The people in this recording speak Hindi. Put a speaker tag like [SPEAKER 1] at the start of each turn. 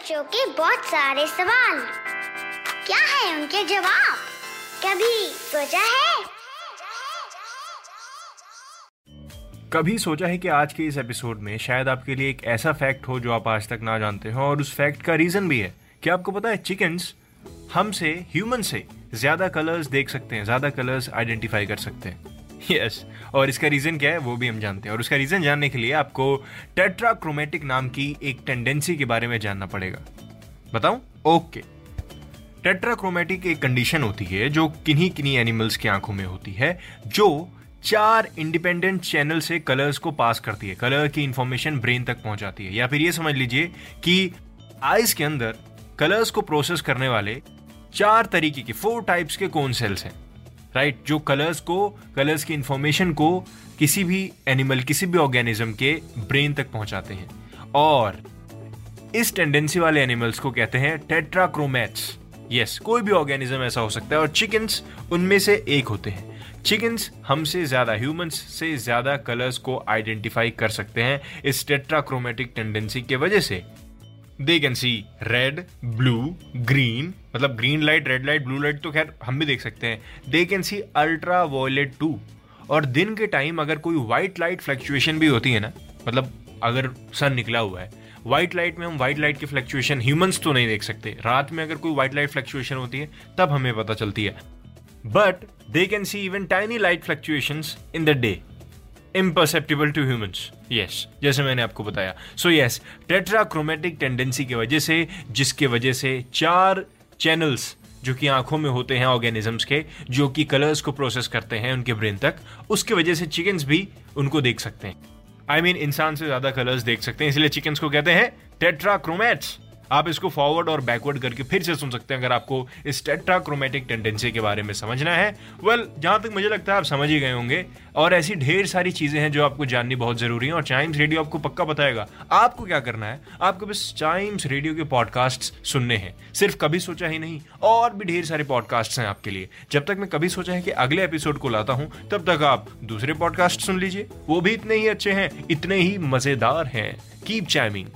[SPEAKER 1] बच्चों के बहुत सारे सवाल। क्या है उनके जवाब? कभी सोचा है?
[SPEAKER 2] कभी सोचा है कि आज के इस एपिसोड में शायद आपके लिए एक ऐसा फैक्ट हो जो आप आज तक ना जानते हो, और उस फैक्ट का रीजन भी है। कि आपको पता है, चिकन्स हमसे, ह्यूमन से, ज़्यादा कलर्स देख सकते हैं, ज़्यादा कलर्स आइडेंटिफाई कर सकते हैं। यस. और इसका रीजन क्या है, वो भी हम जानते हैं। और उसका रीजन जानने के लिए आपको टेट्राक्रोमेटिक नाम की एक टेंडेंसी के बारे में जानना पड़ेगा। बताऊँ? ओके टेट्राक्रोमेटिक एक कंडीशन होती है जो किन्हीं किन्हीं एनिमल्स की आँखों में होती है, जो चार इंडिपेंडेंट चैनल से कलर्स को पास करती है। कलर की इंफॉर्मेशन ब्रेन तक पहुंचाती है। या फिर ये समझ लीजिए कि आइज़ के अंदर कलर्स को प्रोसेस करने वाले चार तरीके के फोर टाइप्स के कौन सेल्स हैं। Right right? जो कलर्स को कलर्स की इंफॉर्मेशन को किसी भी एनिमल किसी भी ऑर्गेनिज्म के ब्रेन तक पहुंचाते हैं। और इस टेंडेंसी वाले एनिमल्स को कहते हैं टेट्राक्रोमैट्स यस कोई भी ऑर्गेनिज्म ऐसा हो सकता है और चिकन्स उनमें से एक होते हैं। चिकन्स हमसे ज़्यादा ह्यूमंस से ज़्यादा कलर्स को आइडेंटिफाई कर सकते हैं इस टेट्राक्रोमेटिक टेंडेंसी के वजह से। They can see red blue green मतलब green light red light blue light तो खैर हम भी देख सकते हैं। They can see ultraviolet too और दिन के टाइम अगर कोई व्हाइट लाइट फ्लक्चुएशन भी होती है ना मतलब अगर सन निकला हुआ है व्हाइट लाइट में हम व्हाइट लाइट की फ्लक्चुएशन ह्यूमंस तो नहीं देख सकते। रात में अगर कोई व्हाइट लाइट फ्लक्चुएशन होती है, तब हमें पता चलती है। But they can see even tiny light fluctuation in the day imperceptible to humans yes जैसे मैंने आपको बताया। सो यस टेट्राक्रोमेटिक टेंडेंसी की वजह से जिसके वजह से चार चैनल्स जो कि आँखों में होते हैं ऑर्गेनिजम्स के जो कि कलर्स को प्रोसेस करते हैं उनके ब्रेन तक उसकी वजह से चिकन्स भी उनको देख सकते हैं। आई I मीन mean, इंसान से ज़्यादा कलर्स देख सकते हैं इसलिए चिकन्स को कहते हैं टेट्राक्रोमेट्स आप इसको फॉरवर्ड और बैकवर्ड करके फिर से सुन सकते हैं अगर आपको इस टेट्राक्रोमेटिक टेंडेंसी के बारे में समझना है। वेल well, जहाँ तक मुझे लगता है आप समझ ही गए होंगे। और ऐसी ढेर सारी चीज़ें हैं जो आपको जाननी बहुत ज़रूरी है और चाइम्स रेडियो आपको पक्का बताएगा। आपको क्या करना है? आपको बस चाइम्स रेडियो के पॉडकास्ट सुनने हैं। सिर्फ़ कभी सोचा ही नहीं और भी ढेर सारे पॉडकास्ट हैं आपके लिए। जब तक मैं कभी सोचा है कि अगले एपिसोड को लाता हूँ तब तक आप दूसरे पॉडकास्ट सुन लीजिए। वो भी इतने ही अच्छे हैं इतने ही मज़ेदार हैं। Keep chiming